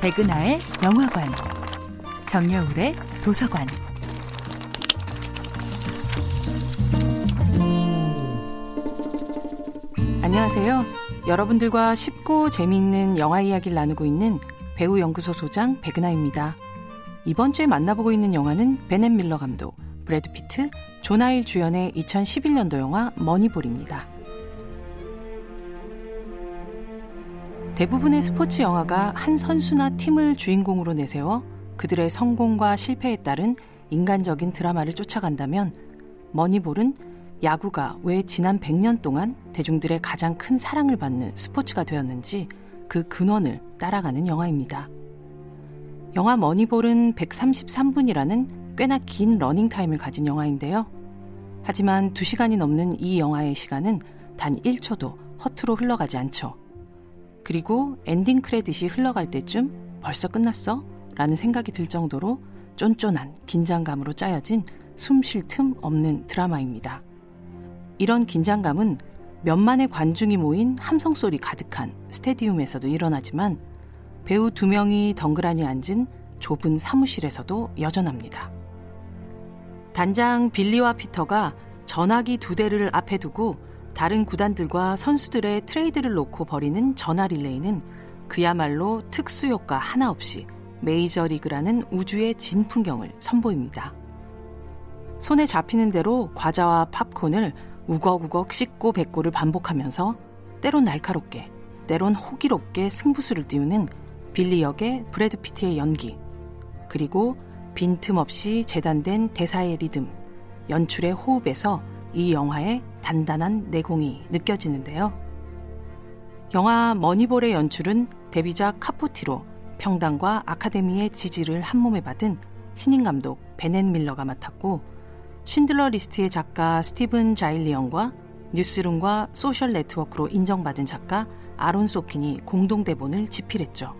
백은하의 영화관, 정여울의 도서관. 안녕하세요. 여러분들과 쉽고 재미있는 영화 이야기를 나누고 있는 배우 연구소 소장 백은하입니다. 이번 주에 만나보고 있는 영화는 베넷 밀러 감독, 브래드 피트, 조나 힐 주연의 2011년도 영화 머니볼입니다. 대부분의 스포츠 영화가 한 선수나 팀을 주인공으로 내세워 그들의 성공과 실패에 따른 인간적인 드라마를 쫓아간다면 머니볼은 야구가 왜 지난 100년 동안 대중들의 가장 큰 사랑을 받는 스포츠가 되었는지 그 근원을 따라가는 영화입니다. 영화 머니볼은 133분이라는 꽤나 긴 러닝타임을 가진 영화인데요. 하지만 2시간이 넘는 이 영화의 시간은 단 1초도 허투루 흘러가지 않죠. 그리고 엔딩 크레딧이 흘러갈 때쯤 벌써 끝났어? 라는 생각이 들 정도로 쫀쫀한 긴장감으로 짜여진 숨 쉴 틈 없는 드라마입니다. 이런 긴장감은 몇만의 관중이 모인 함성 소리 가득한 스테디움에서도 일어나지만 배우 두 명이 덩그라니 앉은 좁은 사무실에서도 여전합니다. 단장 빌리와 피터가 전화기 두 대를 앞에 두고 다른 구단들과 선수들의 트레이드를 놓고 벌이는 전화 릴레이는 그야말로 특수 효과 하나 없이 메이저리그라는 우주의 진풍경을 선보입니다. 손에 잡히는 대로 과자와 팝콘을 우걱우걱 씹고 뱉고를 반복하면서 때론 날카롭게, 때론 호기롭게 승부수를 띄우는 빌리 역의 브래드 피트의 연기, 그리고 빈틈없이 재단된 대사의 리듬, 연출의 호흡에서 이 영화의 단단한 내공이 느껴지는데요. 영화 머니볼의 연출은 데뷔작 카포티로 평단과 아카데미의 지지를 한 몸에 받은 신인 감독 베넷 밀러가 맡았고 쉰들러 리스트의 작가 스티븐 자일리언과 뉴스룸과 소셜 네트워크로 인정받은 작가 아론 소킨이 공동 대본을 집필했죠.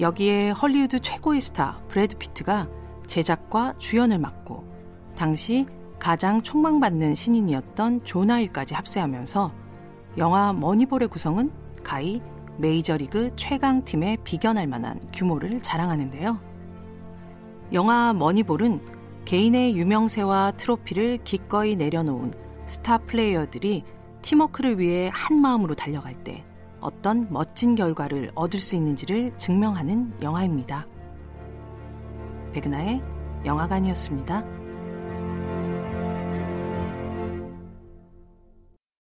여기에 헐리우드 최고의 스타 브래드 피트가 제작과 주연을 맡고 당시 가장 촉망받는 신인이었던 조나 힐까지 합세하면서 영화 머니볼의 구성은 가히 메이저리그 최강팀에 비견할 만한 규모를 자랑하는데요. 영화 머니볼은 개인의 유명세와 트로피를 기꺼이 내려놓은 스타 플레이어들이 팀워크를 위해 한 마음으로 달려갈 때 어떤 멋진 결과를 얻을 수 있는지를 증명하는 영화입니다. 백은하의 영화관이었습니다.